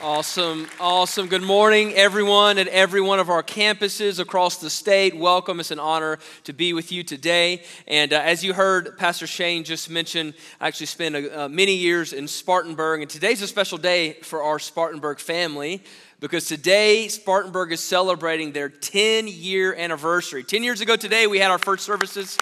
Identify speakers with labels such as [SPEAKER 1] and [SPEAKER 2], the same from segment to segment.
[SPEAKER 1] Awesome, awesome. Good morning, everyone at every one of our campuses across the state. Welcome. It's an honor to be with you today. And uh, as you heard Pastor Shane just mention, I actually spent uh, many years in Spartanburg, and today's a special day for our Spartanburg family because today Spartanburg is celebrating their 10 year anniversary. 10 years ago today, we had our first services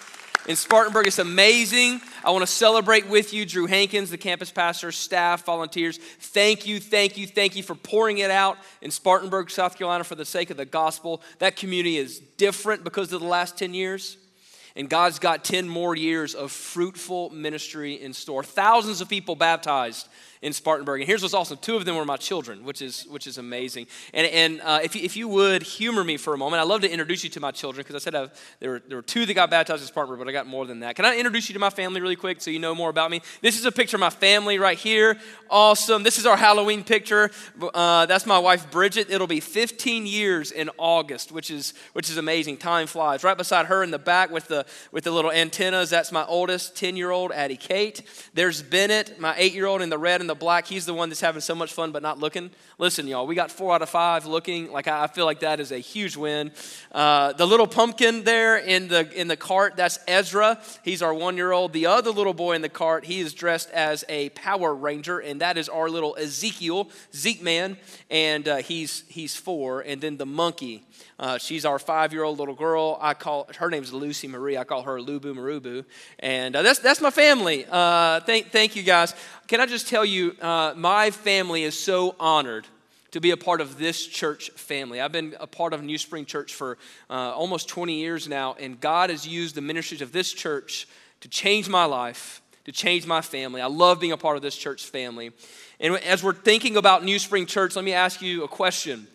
[SPEAKER 1] in Spartanburg. It's amazing. I want to celebrate with you, Drew Hankins, the campus pastor, staff, volunteers. Thank you, thank you, thank you for pouring it out in Spartanburg, South Carolina for the sake of the gospel. That community is different because of the last 10 years. And God's got 10 more years of fruitful ministry in store. Thousands of people baptized in Spartanburg. And here's what's awesome two of them were my children, which is, which is amazing. And, and uh, if, you, if you would humor me for a moment, I'd love to introduce you to my children because I said I've, there, were, there were two that got baptized in Spartanburg, but I got more than that. Can I introduce you to my family really quick so you know more about me? This is a picture of my family right here. Awesome. This is our Halloween picture. Uh, that's my wife, Bridget. It'll be 15 years in August, which is, which is amazing. Time flies. Right beside her in the back with the, with the little antennas, that's my oldest 10 year old, Addie Kate. There's Bennett, my eight year old in the red and the black. He's the one that's having so much fun but not looking. Listen, y'all, we got four out of five looking. Like I feel like that is a huge win. Uh, the little pumpkin there in the in the cart, that's Ezra. He's our one year old. The other little boy in the cart, he is dressed as a Power Ranger, and that is our little Ezekiel, Zeke man, and uh, he's he's four. And then the monkey. Uh, she's our five-year-old little girl. I call her name's Lucy Marie. I call her Lubu Marubu, and uh, that's that's my family. Uh, thank thank you guys. Can I just tell you, uh, my family is so honored to be a part of this church family. I've been a part of New Spring Church for uh, almost 20 years now, and God has used the ministries of this church to change my life, to change my family. I love being a part of this church family. And as we're thinking about New Spring Church, let me ask you a question.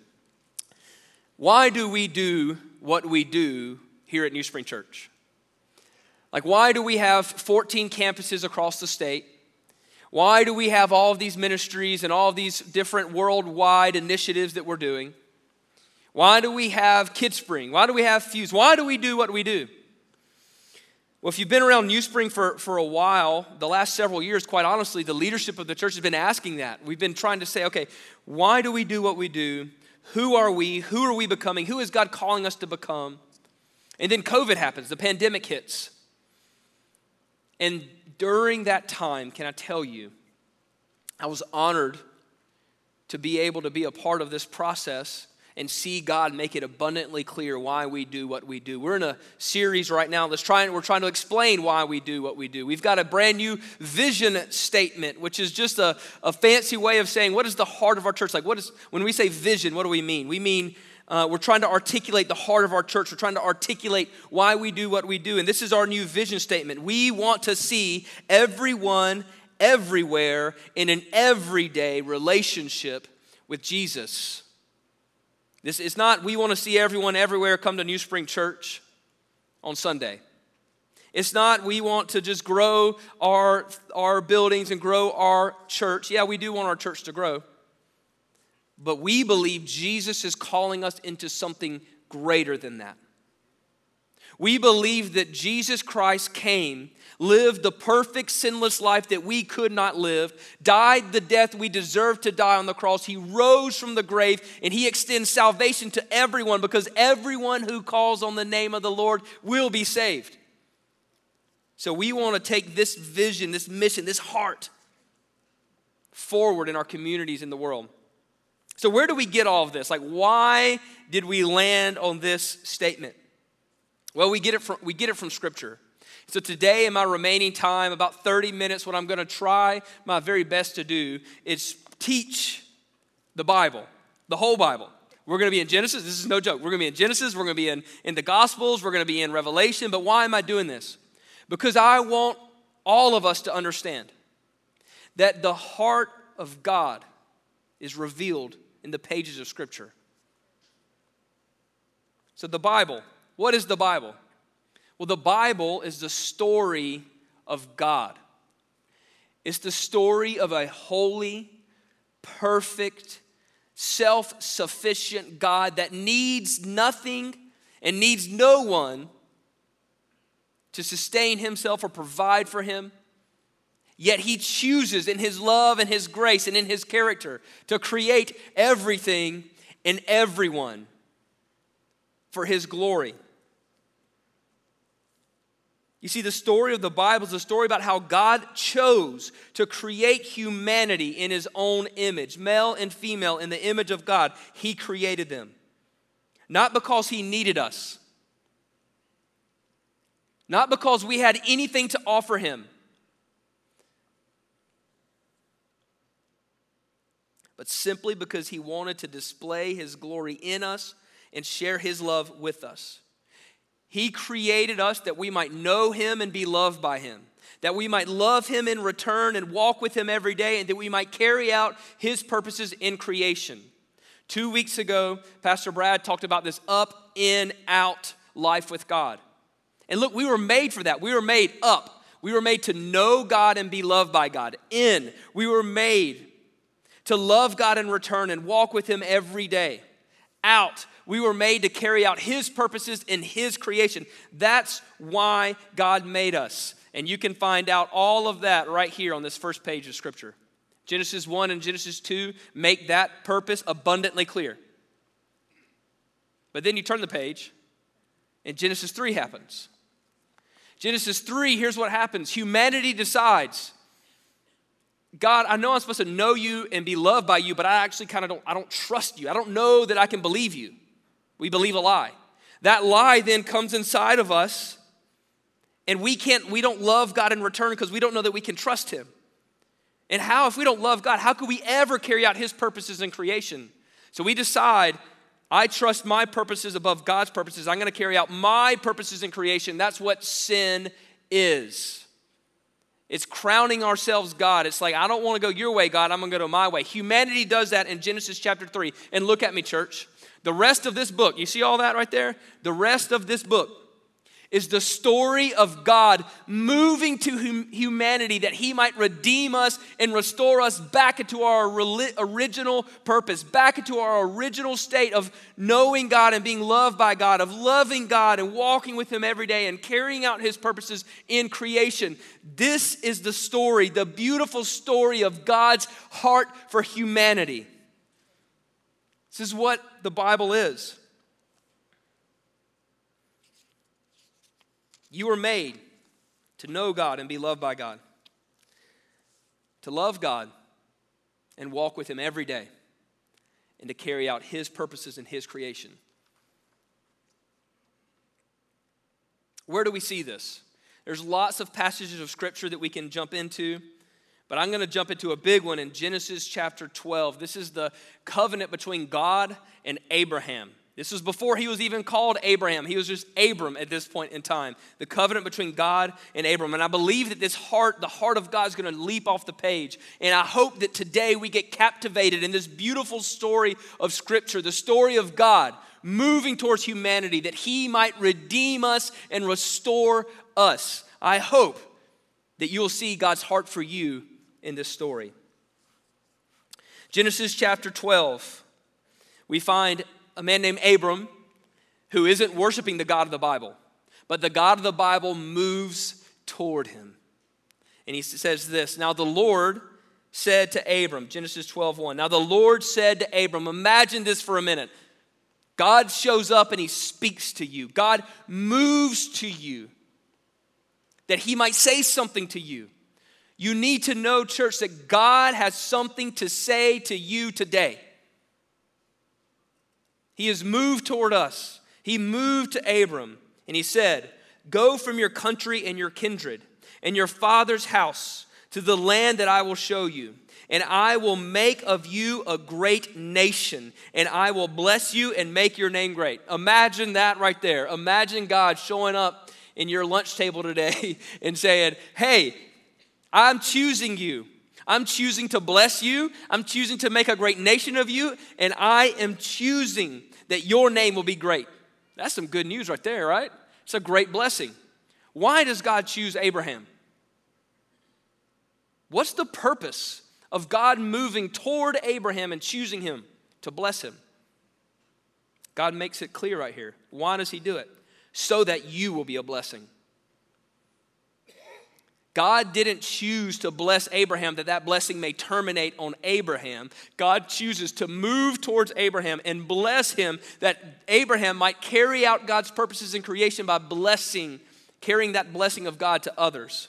[SPEAKER 1] Why do we do what we do here at New Spring Church? Like, why do we have 14 campuses across the state? Why do we have all of these ministries and all of these different worldwide initiatives that we're doing? Why do we have KidSpring? Why do we have Fuse? Why do we do what we do? Well, if you've been around New Spring for, for a while, the last several years, quite honestly, the leadership of the church has been asking that. We've been trying to say, okay, why do we do what we do? Who are we? Who are we becoming? Who is God calling us to become? And then COVID happens, the pandemic hits. And during that time, can I tell you, I was honored to be able to be a part of this process and see God make it abundantly clear why we do what we do. We're in a series right now that's trying, we're trying to explain why we do what we do. We've got a brand new vision statement, which is just a, a fancy way of saying what is the heart of our church? Like, what is, when we say vision, what do we mean? We mean uh, we're trying to articulate the heart of our church. We're trying to articulate why we do what we do. And this is our new vision statement. We want to see everyone, everywhere, in an everyday relationship with Jesus. This is not we want to see everyone everywhere come to New Spring Church on Sunday. It's not we want to just grow our, our buildings and grow our church. Yeah, we do want our church to grow. But we believe Jesus is calling us into something greater than that. We believe that Jesus Christ came, lived the perfect, sinless life that we could not live, died the death we deserved to die on the cross. He rose from the grave, and He extends salvation to everyone because everyone who calls on the name of the Lord will be saved. So we want to take this vision, this mission, this heart forward in our communities in the world. So, where do we get all of this? Like, why did we land on this statement? Well, we get it from, we get it from Scripture. So, today, in my remaining time, about 30 minutes, what I'm going to try my very best to do is teach the Bible, the whole Bible. We're going to be in Genesis. This is no joke. We're going to be in Genesis. We're going to be in, in the Gospels. We're going to be in Revelation. But why am I doing this? Because I want all of us to understand that the heart of God is revealed in the pages of Scripture. So, the Bible what is the Bible? Well, the Bible is the story of God. It's the story of a holy, perfect, self sufficient God that needs nothing and needs no one to sustain himself or provide for him. Yet he chooses in his love and his grace and in his character to create everything and everyone for his glory. You see, the story of the Bible is a story about how God chose to create humanity in his own image, male and female, in the image of God. He created them. Not because he needed us, not because we had anything to offer him. But simply because he wanted to display his glory in us and share his love with us. He created us that we might know him and be loved by him, that we might love him in return and walk with him every day, and that we might carry out his purposes in creation. Two weeks ago, Pastor Brad talked about this up, in, out life with God. And look, we were made for that. We were made up. We were made to know God and be loved by God. In, we were made to love God in return and walk with Him every day. Out, we were made to carry out His purposes in His creation. That's why God made us. And you can find out all of that right here on this first page of Scripture. Genesis 1 and Genesis 2 make that purpose abundantly clear. But then you turn the page, and Genesis 3 happens. Genesis 3, here's what happens humanity decides God, I know I'm supposed to know you and be loved by you, but I actually kind of don't, I don't trust you. I don't know that I can believe you. We believe a lie. That lie then comes inside of us, and we can't, we don't love God in return because we don't know that we can trust Him. And how, if we don't love God, how could we ever carry out His purposes in creation? So we decide, I trust my purposes above God's purposes. I'm going to carry out my purposes in creation. That's what sin is. It's crowning ourselves God. It's like, I don't want to go your way, God. I'm going to go my way. Humanity does that in Genesis chapter 3. And look at me, church. The rest of this book, you see all that right there? The rest of this book is the story of God moving to hum- humanity that He might redeem us and restore us back into our original purpose, back into our original state of knowing God and being loved by God, of loving God and walking with Him every day and carrying out His purposes in creation. This is the story, the beautiful story of God's heart for humanity. This is what the Bible is. You were made to know God and be loved by God, to love God and walk with Him every day, and to carry out His purposes in His creation. Where do we see this? There's lots of passages of Scripture that we can jump into. But I'm going to jump into a big one in Genesis chapter 12. This is the covenant between God and Abraham. This was before he was even called Abraham. He was just Abram at this point in time. The covenant between God and Abram. And I believe that this heart, the heart of God, is going to leap off the page. And I hope that today we get captivated in this beautiful story of Scripture, the story of God moving towards humanity, that he might redeem us and restore us. I hope that you'll see God's heart for you in this story. Genesis chapter 12, we find a man named Abram who isn't worshiping the God of the Bible, but the God of the Bible moves toward him. And he says this Now the Lord said to Abram, Genesis 12, 1. Now the Lord said to Abram, imagine this for a minute. God shows up and he speaks to you. God moves to you that he might say something to you. You need to know, church, that God has something to say to you today. He is moved toward us. He moved to Abram and he said, Go from your country and your kindred and your father's house to the land that I will show you. And I will make of you a great nation, and I will bless you and make your name great. Imagine that right there. Imagine God showing up in your lunch table today and saying, Hey, I'm choosing you. I'm choosing to bless you. I'm choosing to make a great nation of you, and I am choosing that your name will be great. That's some good news right there, right? It's a great blessing. Why does God choose Abraham? What's the purpose of God moving toward Abraham and choosing him to bless him? God makes it clear right here. Why does he do it? So that you will be a blessing. God didn't choose to bless Abraham that that blessing may terminate on Abraham. God chooses to move towards Abraham and bless him that Abraham might carry out God's purposes in creation by blessing, carrying that blessing of God to others.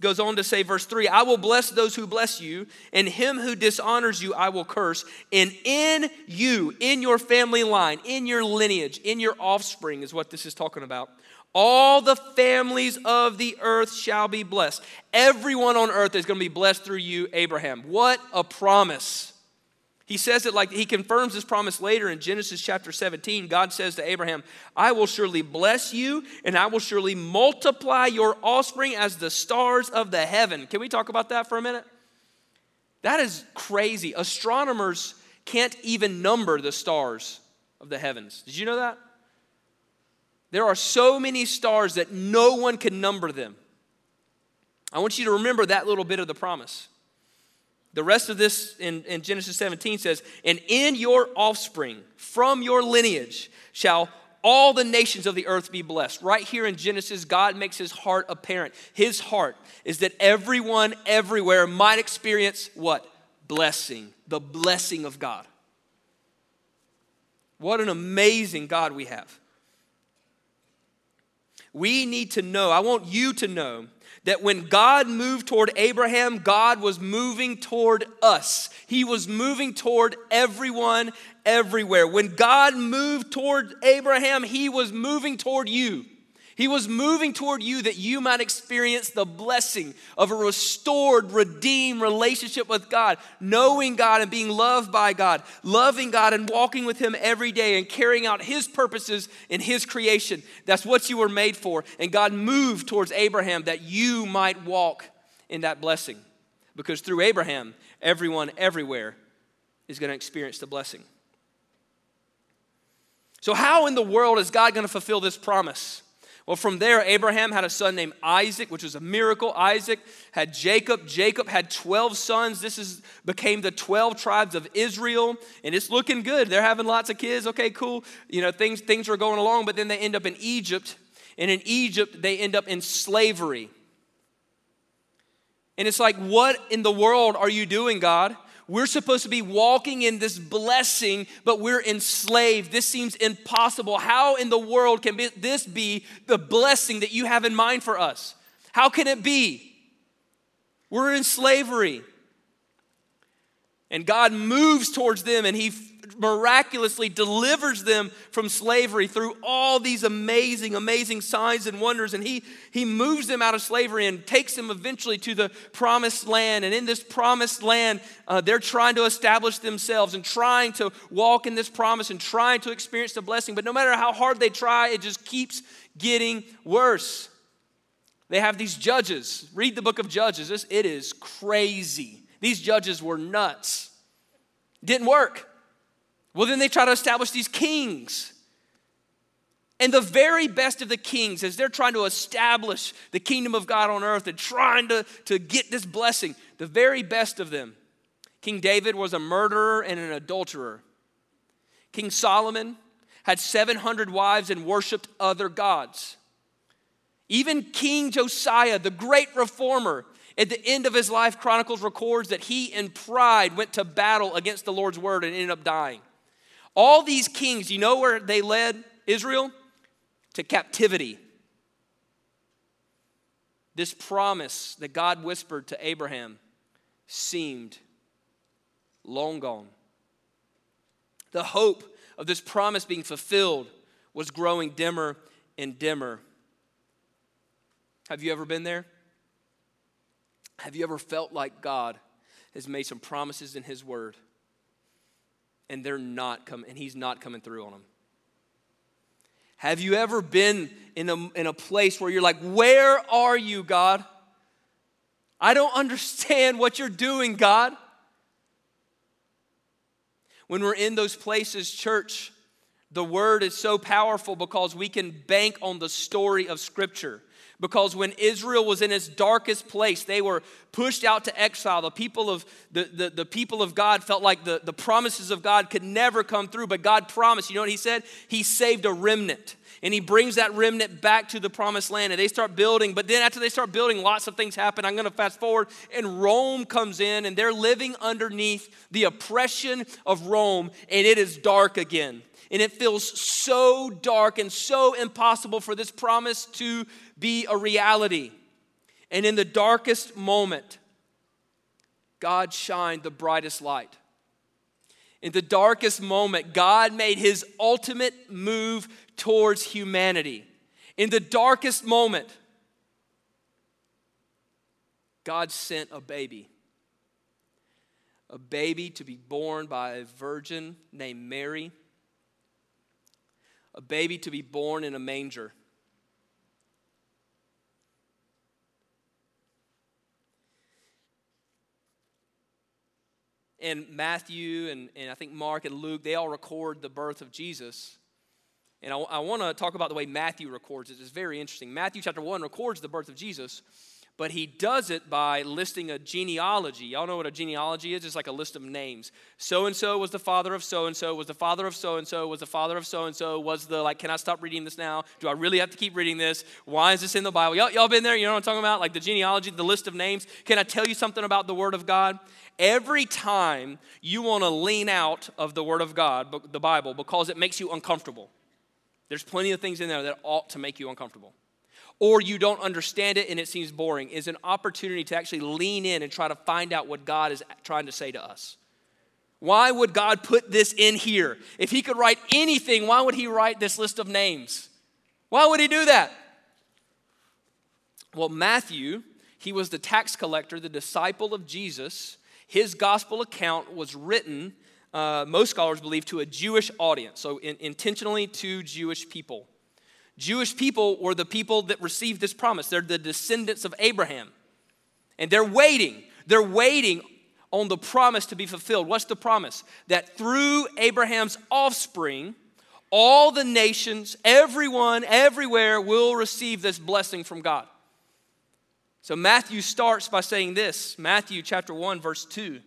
[SPEAKER 1] Goes on to say, verse 3 I will bless those who bless you, and him who dishonors you I will curse. And in you, in your family line, in your lineage, in your offspring, is what this is talking about all the families of the earth shall be blessed. Everyone on earth is going to be blessed through you, Abraham. What a promise. He says it like he confirms this promise later in Genesis chapter 17. God says to Abraham, I will surely bless you, and I will surely multiply your offspring as the stars of the heaven. Can we talk about that for a minute? That is crazy. Astronomers can't even number the stars of the heavens. Did you know that? There are so many stars that no one can number them. I want you to remember that little bit of the promise. The rest of this in, in Genesis 17 says, And in your offspring, from your lineage, shall all the nations of the earth be blessed. Right here in Genesis, God makes his heart apparent. His heart is that everyone everywhere might experience what? Blessing, the blessing of God. What an amazing God we have. We need to know, I want you to know, that when God moved toward Abraham, God was moving toward us. He was moving toward everyone everywhere. When God moved toward Abraham, He was moving toward you. He was moving toward you that you might experience the blessing of a restored, redeemed relationship with God, knowing God and being loved by God, loving God and walking with Him every day and carrying out His purposes in His creation. That's what you were made for. And God moved towards Abraham that you might walk in that blessing. Because through Abraham, everyone everywhere is going to experience the blessing. So, how in the world is God going to fulfill this promise? Well, from there, Abraham had a son named Isaac, which was a miracle. Isaac had Jacob. Jacob had 12 sons. This is, became the 12 tribes of Israel. And it's looking good. They're having lots of kids. Okay, cool. You know, things, things are going along, but then they end up in Egypt. And in Egypt, they end up in slavery. And it's like, what in the world are you doing, God? We're supposed to be walking in this blessing, but we're enslaved. This seems impossible. How in the world can this be the blessing that you have in mind for us? How can it be? We're in slavery. And God moves towards them and He miraculously delivers them from slavery through all these amazing, amazing signs and wonders. And he, he moves them out of slavery and takes them eventually to the promised land. And in this promised land, uh, they're trying to establish themselves and trying to walk in this promise and trying to experience the blessing. But no matter how hard they try, it just keeps getting worse. They have these judges. Read the book of Judges. This, it is crazy. These judges were nuts. Didn't work. Well, then they try to establish these kings. And the very best of the kings, as they're trying to establish the kingdom of God on earth and trying to, to get this blessing, the very best of them, King David was a murderer and an adulterer. King Solomon had 700 wives and worshiped other gods. Even King Josiah, the great reformer, at the end of his life, Chronicles records that he, in pride, went to battle against the Lord's word and ended up dying. All these kings, you know where they led Israel? To captivity. This promise that God whispered to Abraham seemed long gone. The hope of this promise being fulfilled was growing dimmer and dimmer. Have you ever been there? Have you ever felt like God has made some promises in His Word and they're not coming, and he's not coming through on them. Have you ever been in a, in a place where you're like, Where are you, God? I don't understand what you're doing, God. When we're in those places, church, the word is so powerful because we can bank on the story of Scripture. Because when Israel was in its darkest place, they were pushed out to exile. The people of, the, the, the, people of God felt like the, the promises of God could never come through, but God promised. You know what He said? He saved a remnant. And he brings that remnant back to the promised land and they start building. But then, after they start building, lots of things happen. I'm going to fast forward, and Rome comes in and they're living underneath the oppression of Rome, and it is dark again. And it feels so dark and so impossible for this promise to be a reality. And in the darkest moment, God shined the brightest light. In the darkest moment, God made his ultimate move towards humanity. In the darkest moment, God sent a baby. A baby to be born by a virgin named Mary. A baby to be born in a manger. and Matthew and, and I think Mark and Luke, they all record the birth of Jesus. And I, I want to talk about the way Matthew records it. It's very interesting. Matthew chapter 1 records the birth of Jesus, but he does it by listing a genealogy. Y'all know what a genealogy is? It's like a list of names. So and so was the father of so and so, was the father of so and so, was the father of so and so, was the, like, can I stop reading this now? Do I really have to keep reading this? Why is this in the Bible? Y'all, y'all been there? You know what I'm talking about? Like the genealogy, the list of names. Can I tell you something about the Word of God? Every time you want to lean out of the Word of God, the Bible, because it makes you uncomfortable, there's plenty of things in there that ought to make you uncomfortable. Or you don't understand it and it seems boring, is an opportunity to actually lean in and try to find out what God is trying to say to us. Why would God put this in here? If He could write anything, why would He write this list of names? Why would He do that? Well, Matthew, he was the tax collector, the disciple of Jesus. His gospel account was written, uh, most scholars believe, to a Jewish audience, so in, intentionally to Jewish people. Jewish people were the people that received this promise. They're the descendants of Abraham. And they're waiting. They're waiting on the promise to be fulfilled. What's the promise? That through Abraham's offspring, all the nations, everyone, everywhere will receive this blessing from God. So Matthew starts by saying this Matthew chapter 1, verse 2.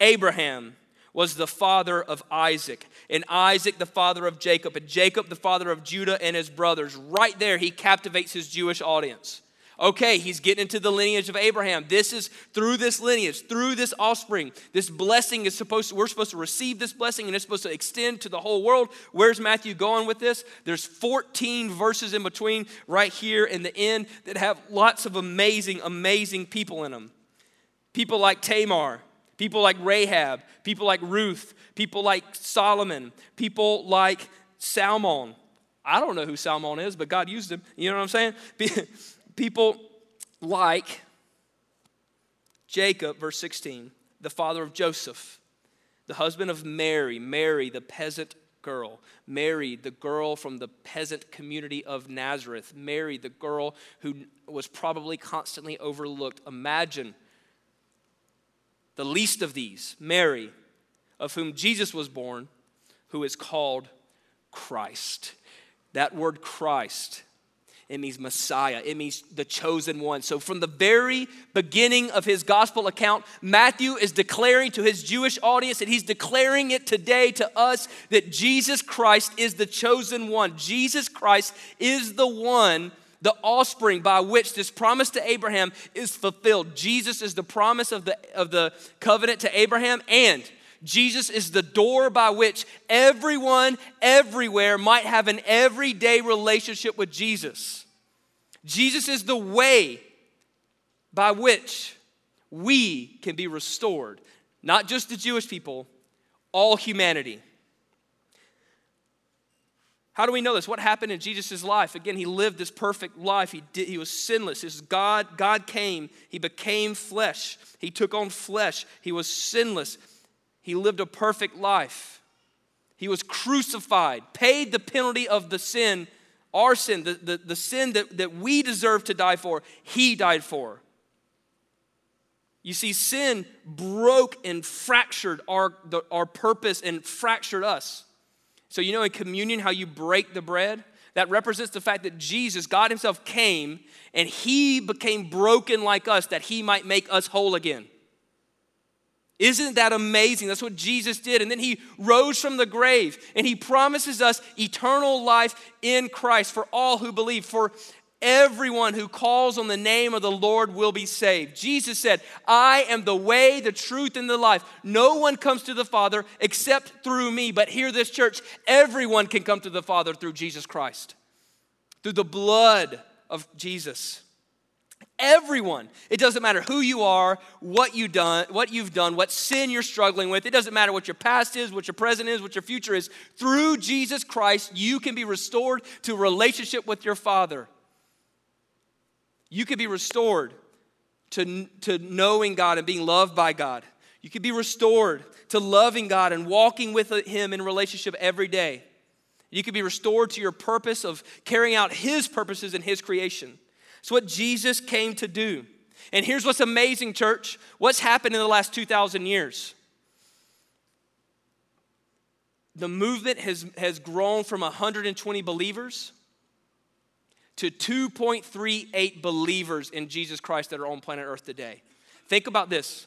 [SPEAKER 1] Abraham was the father of Isaac, and Isaac the father of Jacob, and Jacob the father of Judah and his brothers. Right there, he captivates his Jewish audience. Okay, he's getting into the lineage of Abraham. This is through this lineage, through this offspring. This blessing is supposed to, we're supposed to receive this blessing and it's supposed to extend to the whole world. Where's Matthew going with this? There's 14 verses in between right here in the end that have lots of amazing, amazing people in them. People like Tamar, people like Rahab, people like Ruth, people like Solomon, people like Salmon. I don't know who Salmon is, but God used him. You know what I'm saying? People like Jacob, verse 16, the father of Joseph, the husband of Mary, Mary, the peasant girl, Mary, the girl from the peasant community of Nazareth, Mary, the girl who was probably constantly overlooked. Imagine the least of these, Mary, of whom Jesus was born, who is called Christ. That word Christ it means Messiah. It means the chosen one. So, from the very beginning of his gospel account, Matthew is declaring to his Jewish audience, and he's declaring it today to us, that Jesus Christ is the chosen one. Jesus Christ is the one, the offspring by which this promise to Abraham is fulfilled. Jesus is the promise of the, of the covenant to Abraham, and Jesus is the door by which everyone, everywhere might have an everyday relationship with Jesus. Jesus is the way by which we can be restored, not just the Jewish people, all humanity. How do we know this? What happened in Jesus' life? Again, he lived this perfect life. He, did, he was sinless. His God, God came. He became flesh. He took on flesh. He was sinless. He lived a perfect life. He was crucified, paid the penalty of the sin, our sin, the, the, the sin that, that we deserve to die for, He died for. You see, sin broke and fractured our, the, our purpose and fractured us. So, you know, in communion, how you break the bread? that represents the fact that Jesus, God Himself, came and He became broken like us that He might make us whole again. Isn't that amazing? That's what Jesus did. And then he rose from the grave and he promises us eternal life in Christ for all who believe. For everyone who calls on the name of the Lord will be saved. Jesus said, I am the way, the truth, and the life. No one comes to the Father except through me. But here, this church, everyone can come to the Father through Jesus Christ, through the blood of Jesus. Everyone. It doesn't matter who you are, what you done, what you've done, what sin you're struggling with. It doesn't matter what your past is, what your present is, what your future is. Through Jesus Christ, you can be restored to relationship with your Father. You could be restored to, to knowing God and being loved by God. You could be restored to loving God and walking with Him in relationship every day. You could be restored to your purpose of carrying out His purposes in His creation. It's what Jesus came to do. And here's what's amazing, church what's happened in the last 2,000 years? The movement has, has grown from 120 believers to 2.38 believers in Jesus Christ that are on planet Earth today. Think about this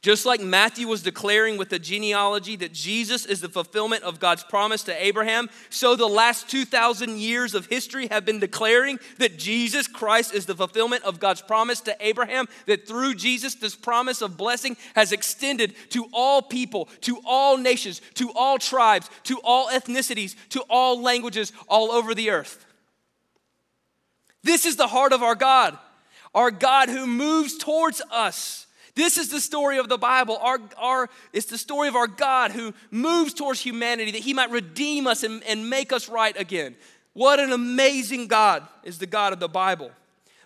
[SPEAKER 1] just like Matthew was declaring with the genealogy that Jesus is the fulfillment of God's promise to Abraham, so the last 2,000 years of history have been declaring that Jesus Christ is the fulfillment of God's promise to Abraham, that through Jesus, this promise of blessing has extended to all people, to all nations, to all tribes, to all ethnicities, to all languages all over the earth. This is the heart of our God, our God who moves towards us this is the story of the Bible. Our, our, it's the story of our God who moves towards humanity that he might redeem us and, and make us right again. What an amazing God is the God of the Bible.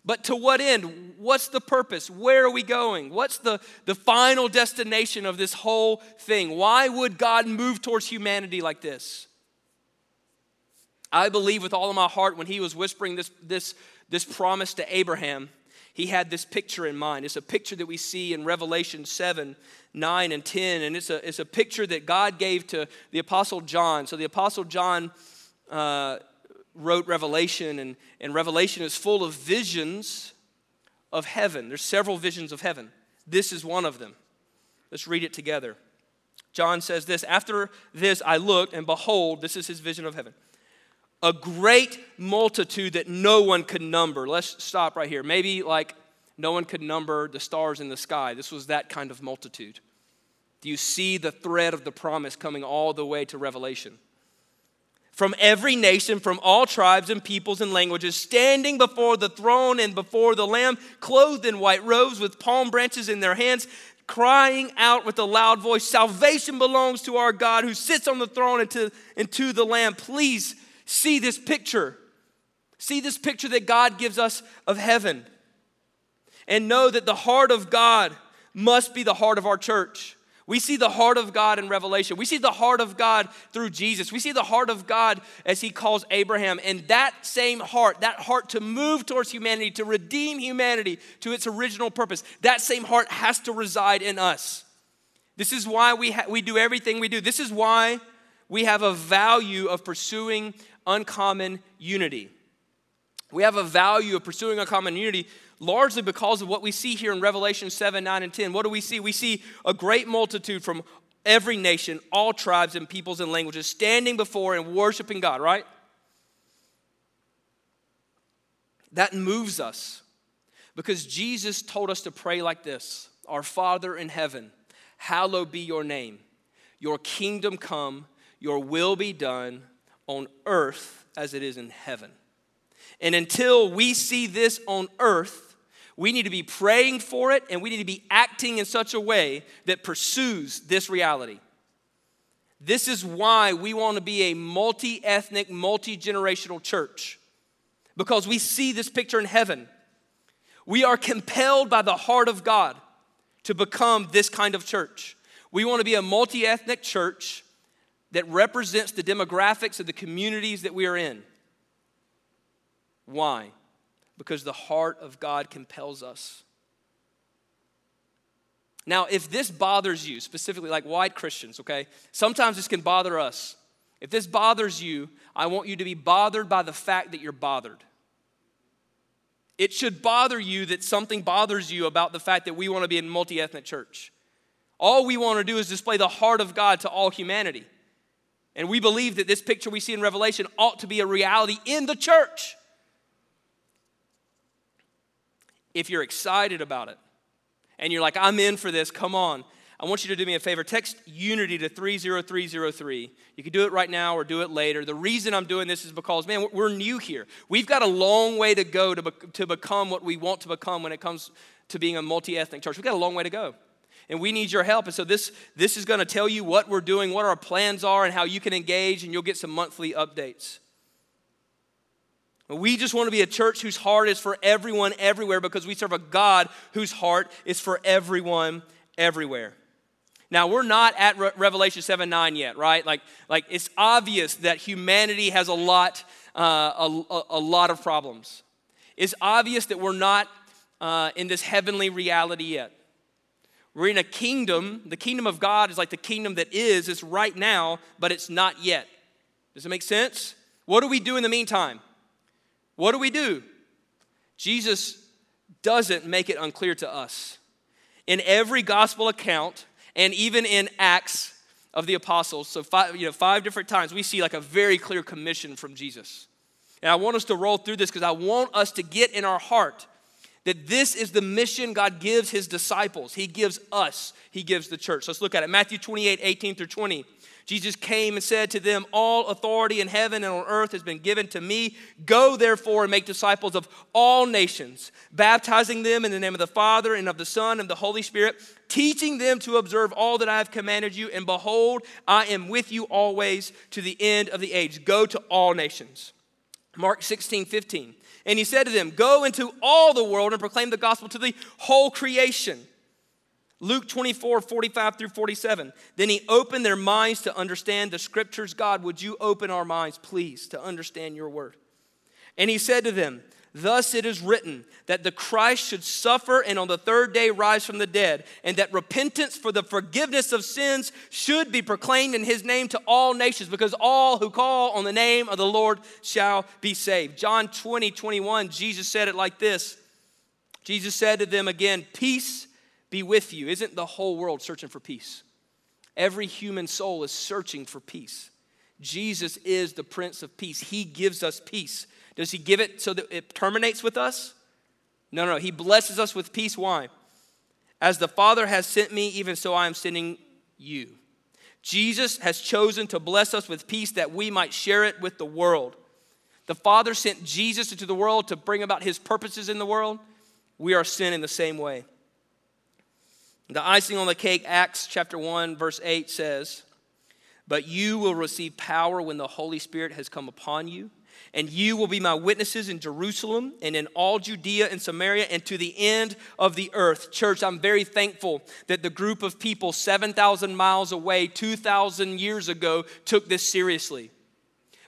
[SPEAKER 1] But to what end? What's the purpose? Where are we going? What's the, the final destination of this whole thing? Why would God move towards humanity like this? I believe with all of my heart when he was whispering this, this, this promise to Abraham he had this picture in mind. It's a picture that we see in Revelation 7, 9, and 10. And it's a, it's a picture that God gave to the Apostle John. So the Apostle John uh, wrote Revelation, and, and Revelation is full of visions of heaven. There's several visions of heaven. This is one of them. Let's read it together. John says this After this I looked, and behold, this is his vision of heaven a great multitude that no one could number. Let's stop right here. Maybe like no one could number the stars in the sky. This was that kind of multitude. Do you see the thread of the promise coming all the way to Revelation? From every nation, from all tribes and peoples and languages, standing before the throne and before the Lamb, clothed in white robes with palm branches in their hands, crying out with a loud voice Salvation belongs to our God who sits on the throne and to, and to the Lamb. Please see this picture. See this picture that God gives us of heaven. And know that the heart of God must be the heart of our church. We see the heart of God in Revelation. We see the heart of God through Jesus. We see the heart of God as he calls Abraham. And that same heart, that heart to move towards humanity, to redeem humanity to its original purpose, that same heart has to reside in us. This is why we, ha- we do everything we do. This is why we have a value of pursuing uncommon unity. We have a value of pursuing uncommon unity largely because of what we see here in Revelation 7, 9, and 10. What do we see? We see a great multitude from every nation, all tribes and peoples and languages standing before and worshiping God, right? That moves us because Jesus told us to pray like this Our Father in heaven, hallowed be your name. Your kingdom come, your will be done on earth as it is in heaven. And until we see this on earth, we need to be praying for it and we need to be acting in such a way that pursues this reality. This is why we want to be a multi ethnic, multi generational church because we see this picture in heaven. We are compelled by the heart of God to become this kind of church. We want to be a multi ethnic church that represents the demographics of the communities that we are in. Why? Because the heart of God compels us. Now, if this bothers you, specifically like white Christians, okay, sometimes this can bother us. if this bothers you, I want you to be bothered by the fact that you're bothered. It should bother you that something bothers you about the fact that we want to be a multi ethnic church. All we want to do is display the heart of God to all humanity. And we believe that this picture we see in Revelation ought to be a reality in the church. If you're excited about it and you're like, I'm in for this, come on. I want you to do me a favor. Text unity to 30303. You can do it right now or do it later. The reason I'm doing this is because, man, we're new here. We've got a long way to go to, be- to become what we want to become when it comes to being a multi ethnic church. We've got a long way to go and we need your help. And so this, this is going to tell you what we're doing, what our plans are, and how you can engage, and you'll get some monthly updates. We just want to be a church whose heart is for everyone everywhere because we serve a God whose heart is for everyone everywhere. Now, we're not at Re- Revelation 7 9 yet, right? Like, like it's obvious that humanity has a lot, uh, a, a, lot of problems. It's obvious that we're not uh, in this heavenly reality yet. We're in a kingdom. The kingdom of God is like the kingdom that is, it's right now, but it's not yet. Does it make sense? What do we do in the meantime? What do we do? Jesus doesn't make it unclear to us. In every gospel account, and even in Acts of the apostles, so five, you know, five different times, we see like a very clear commission from Jesus. And I want us to roll through this because I want us to get in our heart that this is the mission God gives his disciples. He gives us, he gives the church. Let's look at it. Matthew 28 18 through 20. Jesus came and said to them, All authority in heaven and on earth has been given to me. Go therefore and make disciples of all nations, baptizing them in the name of the Father and of the Son and the Holy Spirit, teaching them to observe all that I have commanded you. And behold, I am with you always to the end of the age. Go to all nations. Mark 16 15. And he said to them, Go into all the world and proclaim the gospel to the whole creation. Luke 24, 45 through 47. Then he opened their minds to understand the scriptures. God, would you open our minds, please, to understand your word? And he said to them, Thus it is written that the Christ should suffer and on the third day rise from the dead, and that repentance for the forgiveness of sins should be proclaimed in his name to all nations, because all who call on the name of the Lord shall be saved. John 20, 21, Jesus said it like this Jesus said to them again, Peace be with you. Isn't the whole world searching for peace? Every human soul is searching for peace. Jesus is the Prince of Peace. He gives us peace. Does he give it so that it terminates with us? No, no, no. he blesses us with peace. Why? As the Father has sent me, even so I am sending you. Jesus has chosen to bless us with peace that we might share it with the world. The Father sent Jesus into the world to bring about his purposes in the world. We are sent in the same way. The icing on the cake, Acts chapter 1, verse 8 says, But you will receive power when the Holy Spirit has come upon you and you will be my witnesses in Jerusalem and in all Judea and Samaria and to the end of the earth. Church, I'm very thankful that the group of people 7,000 miles away, 2,000 years ago, took this seriously.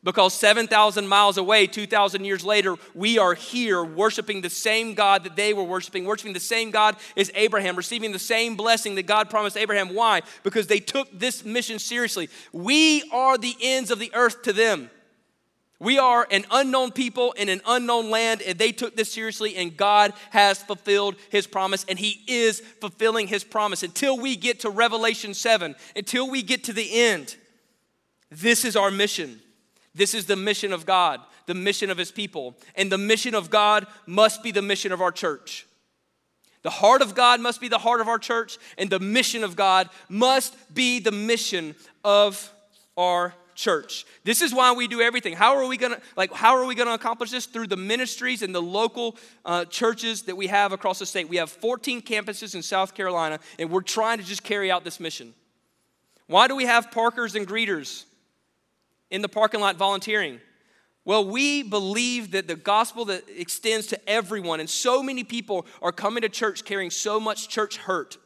[SPEAKER 1] Because 7,000 miles away, 2,000 years later, we are here worshiping the same God that they were worshiping, worshiping the same God as Abraham, receiving the same blessing that God promised Abraham. Why? Because they took this mission seriously. We are the ends of the earth to them. We are an unknown people in an unknown land, and they took this seriously, and God has fulfilled his promise, and he is fulfilling his promise. Until we get to Revelation 7, until we get to the end, this is our mission. This is the mission of God, the mission of his people. And the mission of God must be the mission of our church. The heart of God must be the heart of our church, and the mission of God must be the mission of our church. This is why we do everything. How are we gonna like? How are we gonna accomplish this through the ministries and the local uh, churches that we have across the state? We have 14 campuses in South Carolina, and we're trying to just carry out this mission. Why do we have parkers and greeters in the parking lot volunteering? Well, we believe that the gospel that extends to everyone, and so many people are coming to church carrying so much church hurt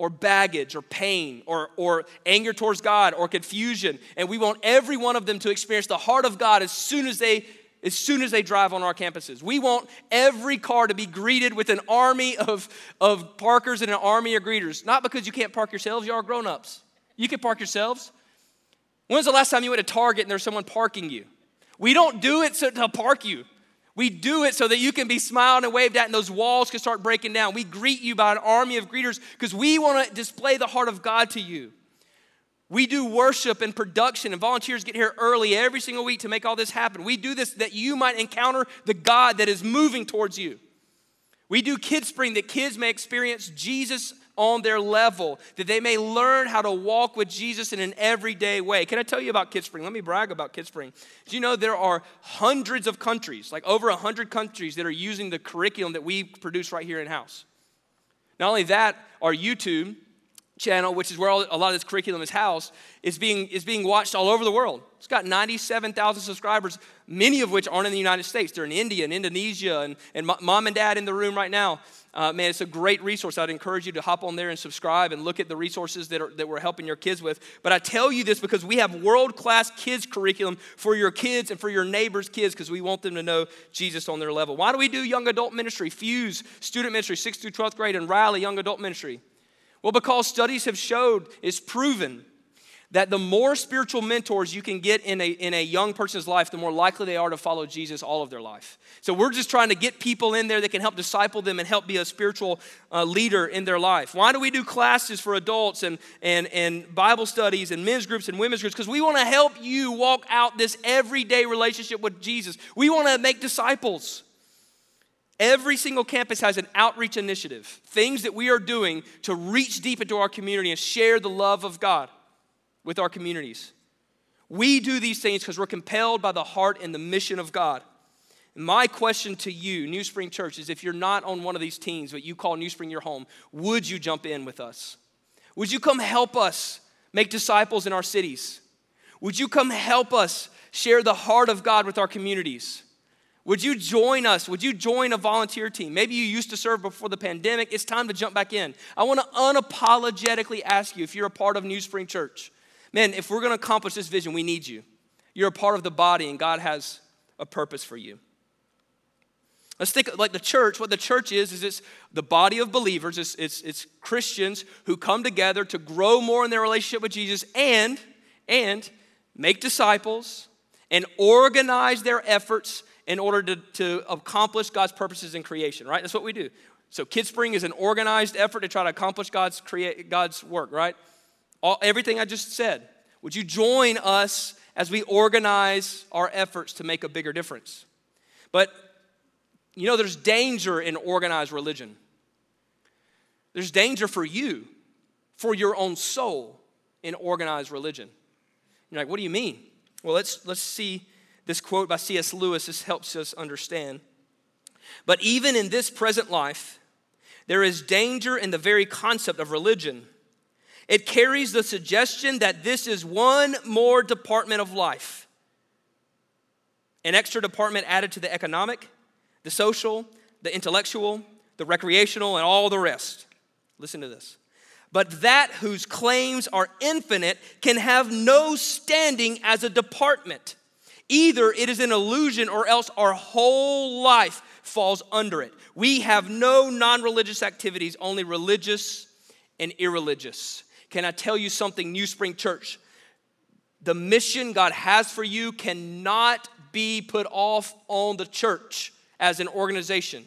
[SPEAKER 1] or baggage or pain or, or anger towards God or confusion. And we want every one of them to experience the heart of God as soon as they as soon as they drive on our campuses. We want every car to be greeted with an army of, of parkers and an army of greeters. Not because you can't park yourselves, you are grown-ups. You can park yourselves. When's the last time you went to Target and there's someone parking you? We don't do it so, to park you. We do it so that you can be smiled and waved at and those walls can start breaking down. We greet you by an army of greeters because we want to display the heart of God to you. We do worship and production, and volunteers get here early every single week to make all this happen. We do this that you might encounter the God that is moving towards you. We do KidSpring that kids may experience Jesus on their level, that they may learn how to walk with Jesus in an everyday way. Can I tell you about KidSpring? Let me brag about KidSpring. Do you know there are hundreds of countries, like over 100 countries, that are using the curriculum that we produce right here in house? Not only that, our YouTube channel, which is where all, a lot of this curriculum is housed, is being, is being watched all over the world. It's got 97,000 subscribers, many of which aren't in the United States. They're in India and Indonesia, and, and mom and dad in the room right now. Uh, man, it's a great resource. I'd encourage you to hop on there and subscribe and look at the resources that, are, that we're helping your kids with. But I tell you this because we have world class kids curriculum for your kids and for your neighbors' kids because we want them to know Jesus on their level. Why do we do young adult ministry, Fuse, student ministry, 6th through 12th grade, and Riley, young adult ministry? Well, because studies have showed, it's proven that the more spiritual mentors you can get in a, in a young person's life, the more likely they are to follow Jesus all of their life. So we're just trying to get people in there that can help disciple them and help be a spiritual uh, leader in their life. Why do we do classes for adults and, and, and Bible studies and men's groups and women's groups? Because we want to help you walk out this everyday relationship with Jesus. We want to make disciples. Every single campus has an outreach initiative, things that we are doing to reach deep into our community and share the love of God with our communities. We do these things because we're compelled by the heart and the mission of God. My question to you, NewSpring Church, is if you're not on one of these teams, but you call NewSpring your home, would you jump in with us? Would you come help us make disciples in our cities? Would you come help us share the heart of God with our communities? Would you join us? Would you join a volunteer team? Maybe you used to serve before the pandemic. It's time to jump back in. I want to unapologetically ask you if you're a part of NewSpring Church. Man, if we're going to accomplish this vision, we need you. You're a part of the body, and God has a purpose for you. Let's think like the church. What the church is, is it's the body of believers. It's, it's, it's Christians who come together to grow more in their relationship with Jesus and, and make disciples and organize their efforts in order to, to accomplish God's purposes in creation, right? That's what we do. So, KidSpring is an organized effort to try to accomplish God's, create, God's work, right? All, everything I just said. Would you join us as we organize our efforts to make a bigger difference? But, you know, there's danger in organized religion. There's danger for you, for your own soul in organized religion. You're like, what do you mean? Well, let's, let's see this quote by C.S. Lewis this helps us understand. But even in this present life, there is danger in the very concept of religion. It carries the suggestion that this is one more department of life, an extra department added to the economic, the social, the intellectual, the recreational, and all the rest. Listen to this. But that whose claims are infinite can have no standing as a department Either it is an illusion or else our whole life falls under it. We have no non religious activities, only religious and irreligious. Can I tell you something, NewSpring Church? The mission God has for you cannot be put off on the church as an organization.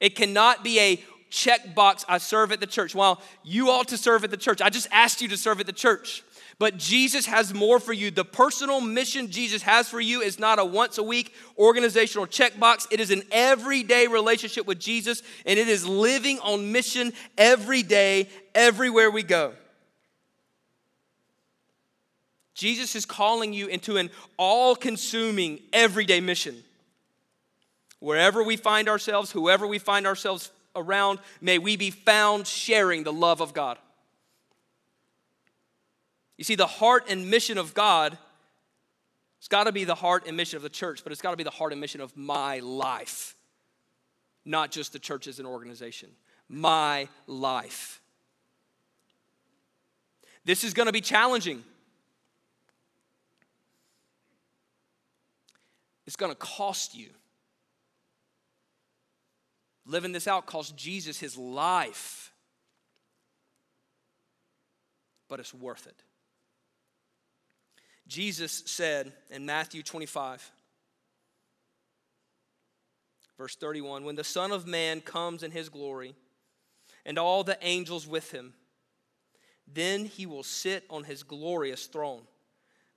[SPEAKER 1] It cannot be a checkbox, I serve at the church. Well, you ought to serve at the church. I just asked you to serve at the church. But Jesus has more for you. The personal mission Jesus has for you is not a once a week organizational checkbox, it is an everyday relationship with Jesus, and it is living on mission every day, everywhere we go. Jesus is calling you into an all consuming, everyday mission. Wherever we find ourselves, whoever we find ourselves around, may we be found sharing the love of God. You see, the heart and mission of God, it's got to be the heart and mission of the church, but it's got to be the heart and mission of my life, not just the church as an organization. My life. This is going to be challenging. It's going to cost you. Living this out cost Jesus his life, but it's worth it. Jesus said in Matthew 25, verse 31 When the Son of Man comes in his glory, and all the angels with him, then he will sit on his glorious throne.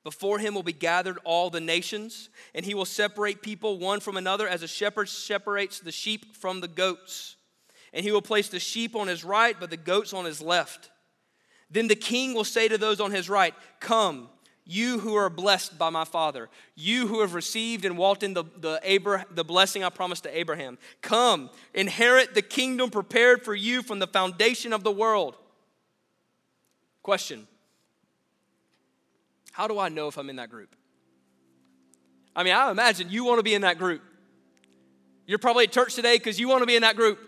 [SPEAKER 1] Before him will be gathered all the nations, and he will separate people one from another as a shepherd separates the sheep from the goats. And he will place the sheep on his right, but the goats on his left. Then the king will say to those on his right, Come, you who are blessed by my Father, you who have received and walked in the, the, Abraham, the blessing I promised to Abraham, come, inherit the kingdom prepared for you from the foundation of the world. Question how do I know if I'm in that group? I mean, I imagine you want to be in that group. You're probably at church today because you want to be in that group.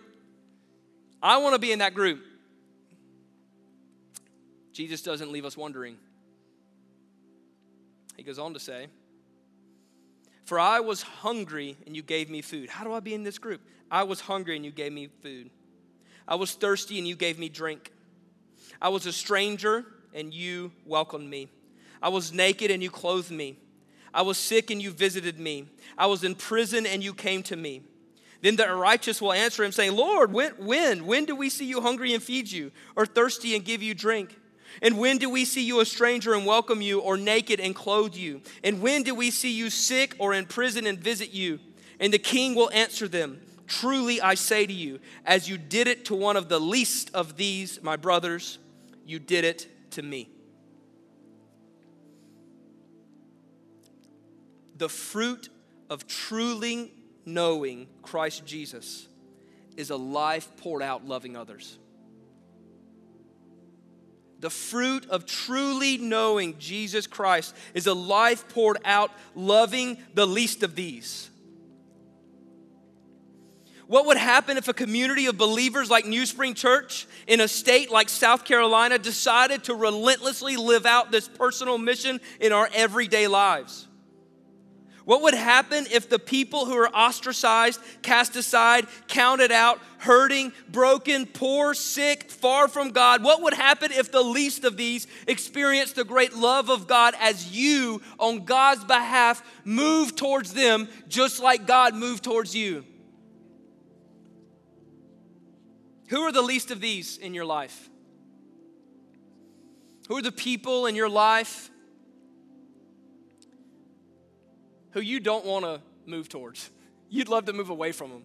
[SPEAKER 1] I want to be in that group. Jesus doesn't leave us wondering. He goes on to say, For I was hungry and you gave me food. How do I be in this group? I was hungry and you gave me food. I was thirsty and you gave me drink. I was a stranger and you welcomed me. I was naked and you clothed me. I was sick and you visited me. I was in prison and you came to me. Then the righteous will answer him, saying, Lord, when, when? When do we see you hungry and feed you, or thirsty and give you drink? And when do we see you a stranger and welcome you, or naked and clothe you? And when do we see you sick or in prison and visit you? And the king will answer them, Truly I say to you, as you did it to one of the least of these, my brothers, you did it to me. the fruit of truly knowing Christ Jesus is a life poured out loving others. The fruit of truly knowing Jesus Christ is a life poured out loving the least of these. What would happen if a community of believers like NewSpring Church in a state like South Carolina decided to relentlessly live out this personal mission in our everyday lives? What would happen if the people who are ostracized, cast aside, counted out, hurting, broken, poor, sick, far from God, what would happen if the least of these experienced the great love of God as you, on God's behalf, move towards them just like God moved towards you? Who are the least of these in your life? Who are the people in your life who you don't want to move towards. You'd love to move away from them.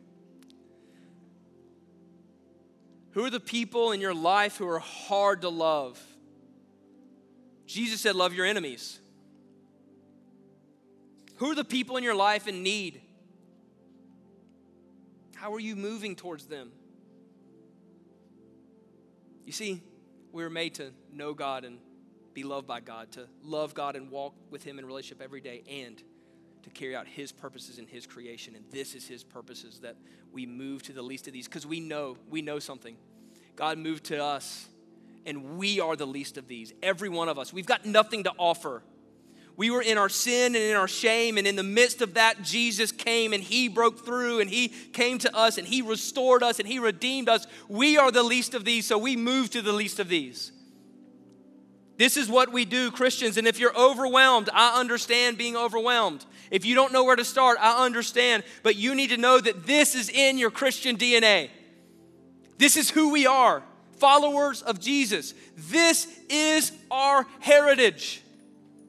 [SPEAKER 1] Who are the people in your life who are hard to love? Jesus said, Love your enemies. Who are the people in your life in need? How are you moving towards them? You see, we were made to know God and be loved by God, to love God and walk with Him in relationship every day, and to carry out his purposes in his creation and this is his purposes that we move to the least of these because we know we know something. God moved to us and we are the least of these every one of us. We've got nothing to offer. We were in our sin and in our shame and in the midst of that jesus came and he broke through and he came to us and he restored us and he redeemed us. We are the least of these so we move to the least of these this is what we do, Christians. And if you're overwhelmed, I understand being overwhelmed. If you don't know where to start, I understand. But you need to know that this is in your Christian DNA. This is who we are followers of Jesus. This is our heritage.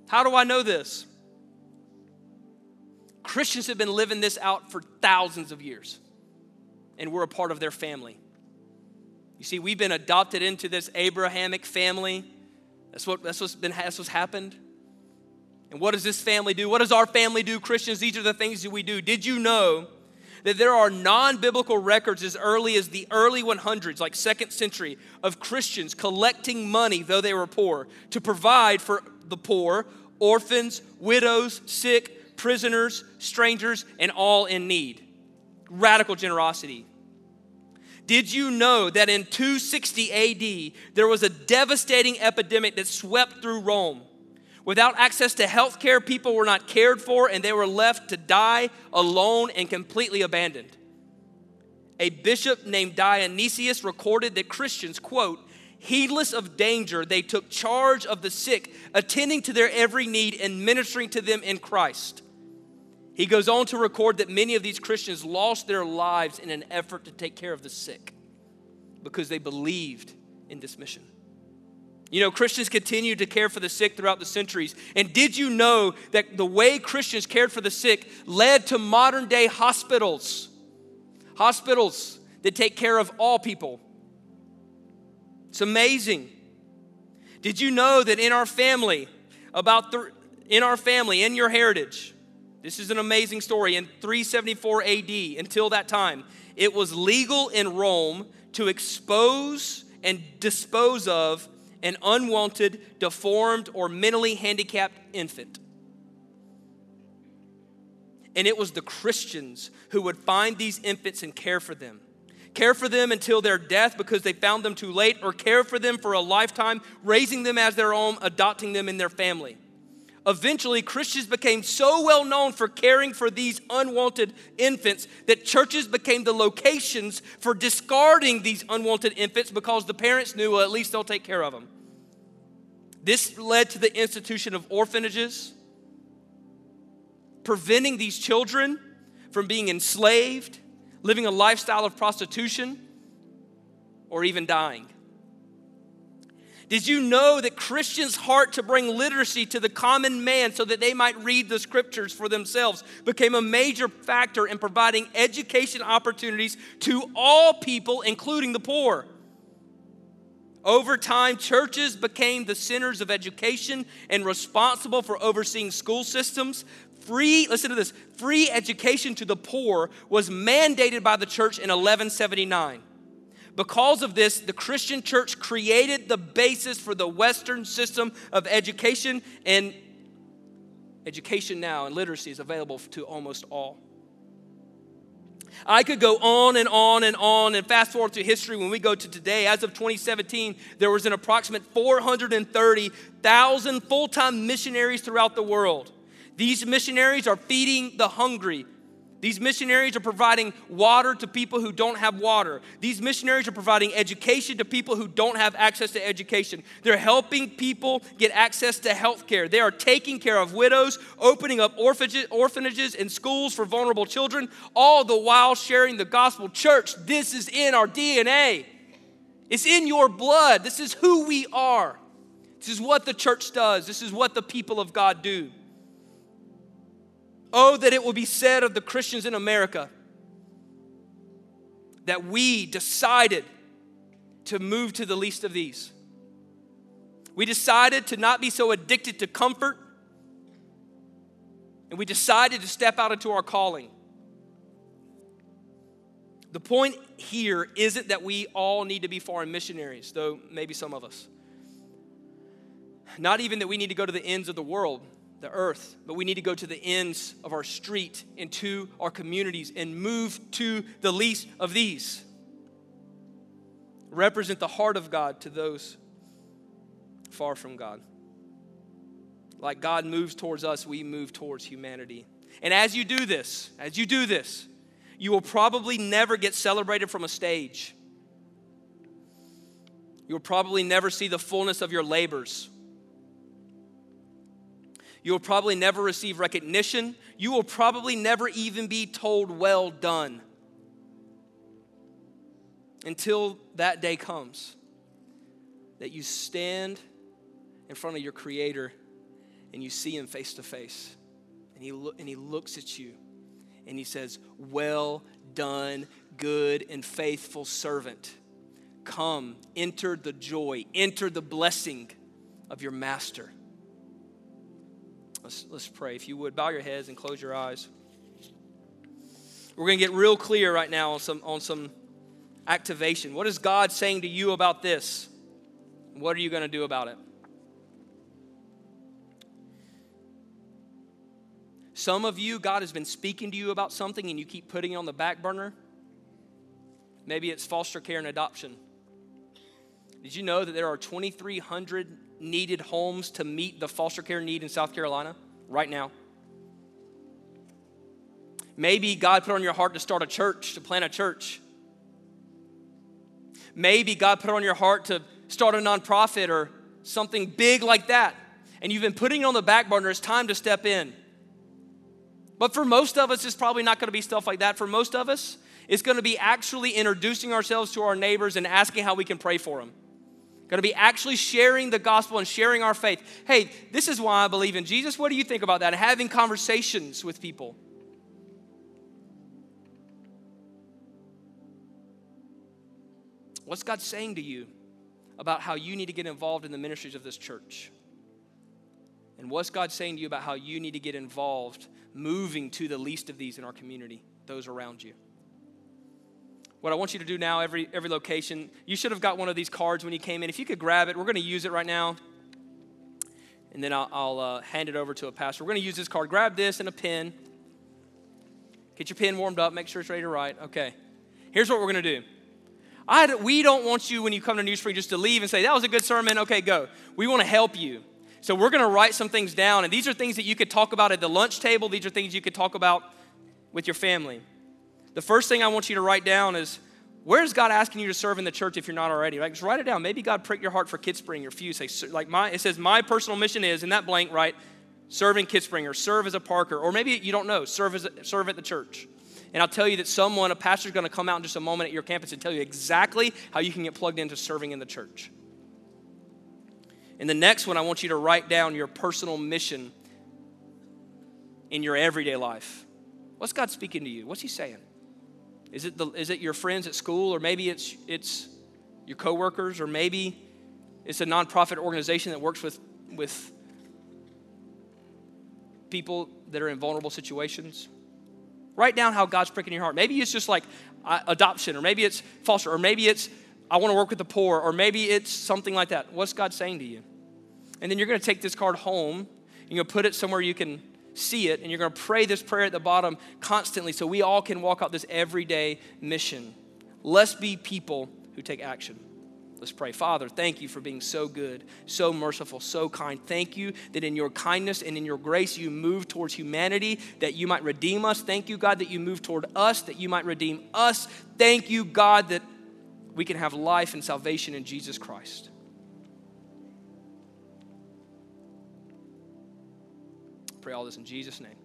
[SPEAKER 1] How do I know this? Christians have been living this out for thousands of years, and we're a part of their family. You see, we've been adopted into this Abrahamic family that's, what, that's, what's been, that's what's happened. And what does this family do? What does our family do, Christians? These are the things that we do. Did you know that there are non biblical records as early as the early 100s, like second century, of Christians collecting money, though they were poor, to provide for the poor, orphans, widows, sick, prisoners, strangers, and all in need? Radical generosity. Did you know that in 260 AD, there was a devastating epidemic that swept through Rome? Without access to health care, people were not cared for and they were left to die alone and completely abandoned. A bishop named Dionysius recorded that Christians, quote, heedless of danger, they took charge of the sick, attending to their every need and ministering to them in Christ. He goes on to record that many of these Christians lost their lives in an effort to take care of the sick because they believed in this mission. You know, Christians continued to care for the sick throughout the centuries. And did you know that the way Christians cared for the sick led to modern day hospitals? Hospitals that take care of all people. It's amazing. Did you know that in our family, about the, in our family, in your heritage, this is an amazing story. In 374 AD, until that time, it was legal in Rome to expose and dispose of an unwanted, deformed, or mentally handicapped infant. And it was the Christians who would find these infants and care for them. Care for them until their death because they found them too late, or care for them for a lifetime, raising them as their own, adopting them in their family. Eventually, Christians became so well known for caring for these unwanted infants that churches became the locations for discarding these unwanted infants because the parents knew, well, at least they'll take care of them. This led to the institution of orphanages, preventing these children from being enslaved, living a lifestyle of prostitution, or even dying. Did you know that Christians' heart to bring literacy to the common man so that they might read the scriptures for themselves became a major factor in providing education opportunities to all people, including the poor? Over time, churches became the centers of education and responsible for overseeing school systems. Free, listen to this, free education to the poor was mandated by the church in 1179. Because of this, the Christian church created the basis for the Western system of education, and education now and literacy is available to almost all. I could go on and on and on and fast forward to history when we go to today. As of 2017, there was an approximate 430,000 full time missionaries throughout the world. These missionaries are feeding the hungry, these missionaries are providing water to people who don't have water. These missionaries are providing education to people who don't have access to education. They're helping people get access to health care. They are taking care of widows, opening up orphanages and schools for vulnerable children, all the while sharing the gospel. Church, this is in our DNA. It's in your blood. This is who we are. This is what the church does. This is what the people of God do. Oh, that it will be said of the Christians in America that we decided to move to the least of these. We decided to not be so addicted to comfort, and we decided to step out into our calling. The point here isn't that we all need to be foreign missionaries, though maybe some of us. Not even that we need to go to the ends of the world the earth, but we need to go to the ends of our street and to our communities and move to the least of these. Represent the heart of God to those far from God. Like God moves towards us, we move towards humanity. And as you do this, as you do this, you will probably never get celebrated from a stage. You will probably never see the fullness of your labors you will probably never receive recognition. You will probably never even be told, well done. Until that day comes that you stand in front of your Creator and you see Him face to face. And he, lo- and he looks at you and He says, Well done, good and faithful servant. Come, enter the joy, enter the blessing of your Master. Let's, let's pray. If you would, bow your heads and close your eyes. We're going to get real clear right now on some, on some activation. What is God saying to you about this? What are you going to do about it? Some of you, God has been speaking to you about something and you keep putting it on the back burner. Maybe it's foster care and adoption. Did you know that there are 2,300 needed homes to meet the foster care need in South Carolina right now? Maybe God put on your heart to start a church, to plant a church. Maybe God put on your heart to start a nonprofit or something big like that, and you've been putting it on the back burner, it's time to step in. But for most of us, it's probably not going to be stuff like that. For most of us, it's going to be actually introducing ourselves to our neighbors and asking how we can pray for them. Going to be actually sharing the gospel and sharing our faith. Hey, this is why I believe in Jesus. What do you think about that? Having conversations with people. What's God saying to you about how you need to get involved in the ministries of this church? And what's God saying to you about how you need to get involved moving to the least of these in our community, those around you? What I want you to do now, every, every location, you should have got one of these cards when you came in. If you could grab it, we're going to use it right now. And then I'll, I'll uh, hand it over to a pastor. We're going to use this card. Grab this and a pen. Get your pen warmed up. Make sure it's ready to write. Okay. Here's what we're going to do. I, we don't want you, when you come to NewSpring, just to leave and say, that was a good sermon. Okay, go. We want to help you. So we're going to write some things down. And these are things that you could talk about at the lunch table. These are things you could talk about with your family. The first thing I want you to write down is where's God asking you to serve in the church if you're not already? Like, just write it down. Maybe God pricked your heart for KidSpring or Fuse. Say, like my, it says, my personal mission is in that blank, right? Serve in KidSpring or serve as a Parker, or maybe you don't know, serve as a, serve at the church. And I'll tell you that someone, a pastor, is going to come out in just a moment at your campus and tell you exactly how you can get plugged into serving in the church. And the next one, I want you to write down your personal mission in your everyday life. What's God speaking to you? What's He saying? Is it, the, is it your friends at school, or maybe it's, it's your coworkers, or maybe it's a nonprofit organization that works with, with people that are in vulnerable situations? Write down how God's pricking your heart. Maybe it's just like uh, adoption, or maybe it's foster, or maybe it's I want to work with the poor, or maybe it's something like that. What's God saying to you? And then you're going to take this card home and you're going to put it somewhere you can see it, and you're going to pray this prayer at the bottom constantly so we all can walk out this everyday mission. Let's be people who take action. Let's pray. Father, thank you for being so good, so merciful, so kind. Thank you that in your kindness and in your grace you move towards humanity, that you might redeem us. Thank you, God, that you move toward us, that you might redeem us. Thank you, God, that we can have life and salvation in Jesus Christ. Pray all this in Jesus' name.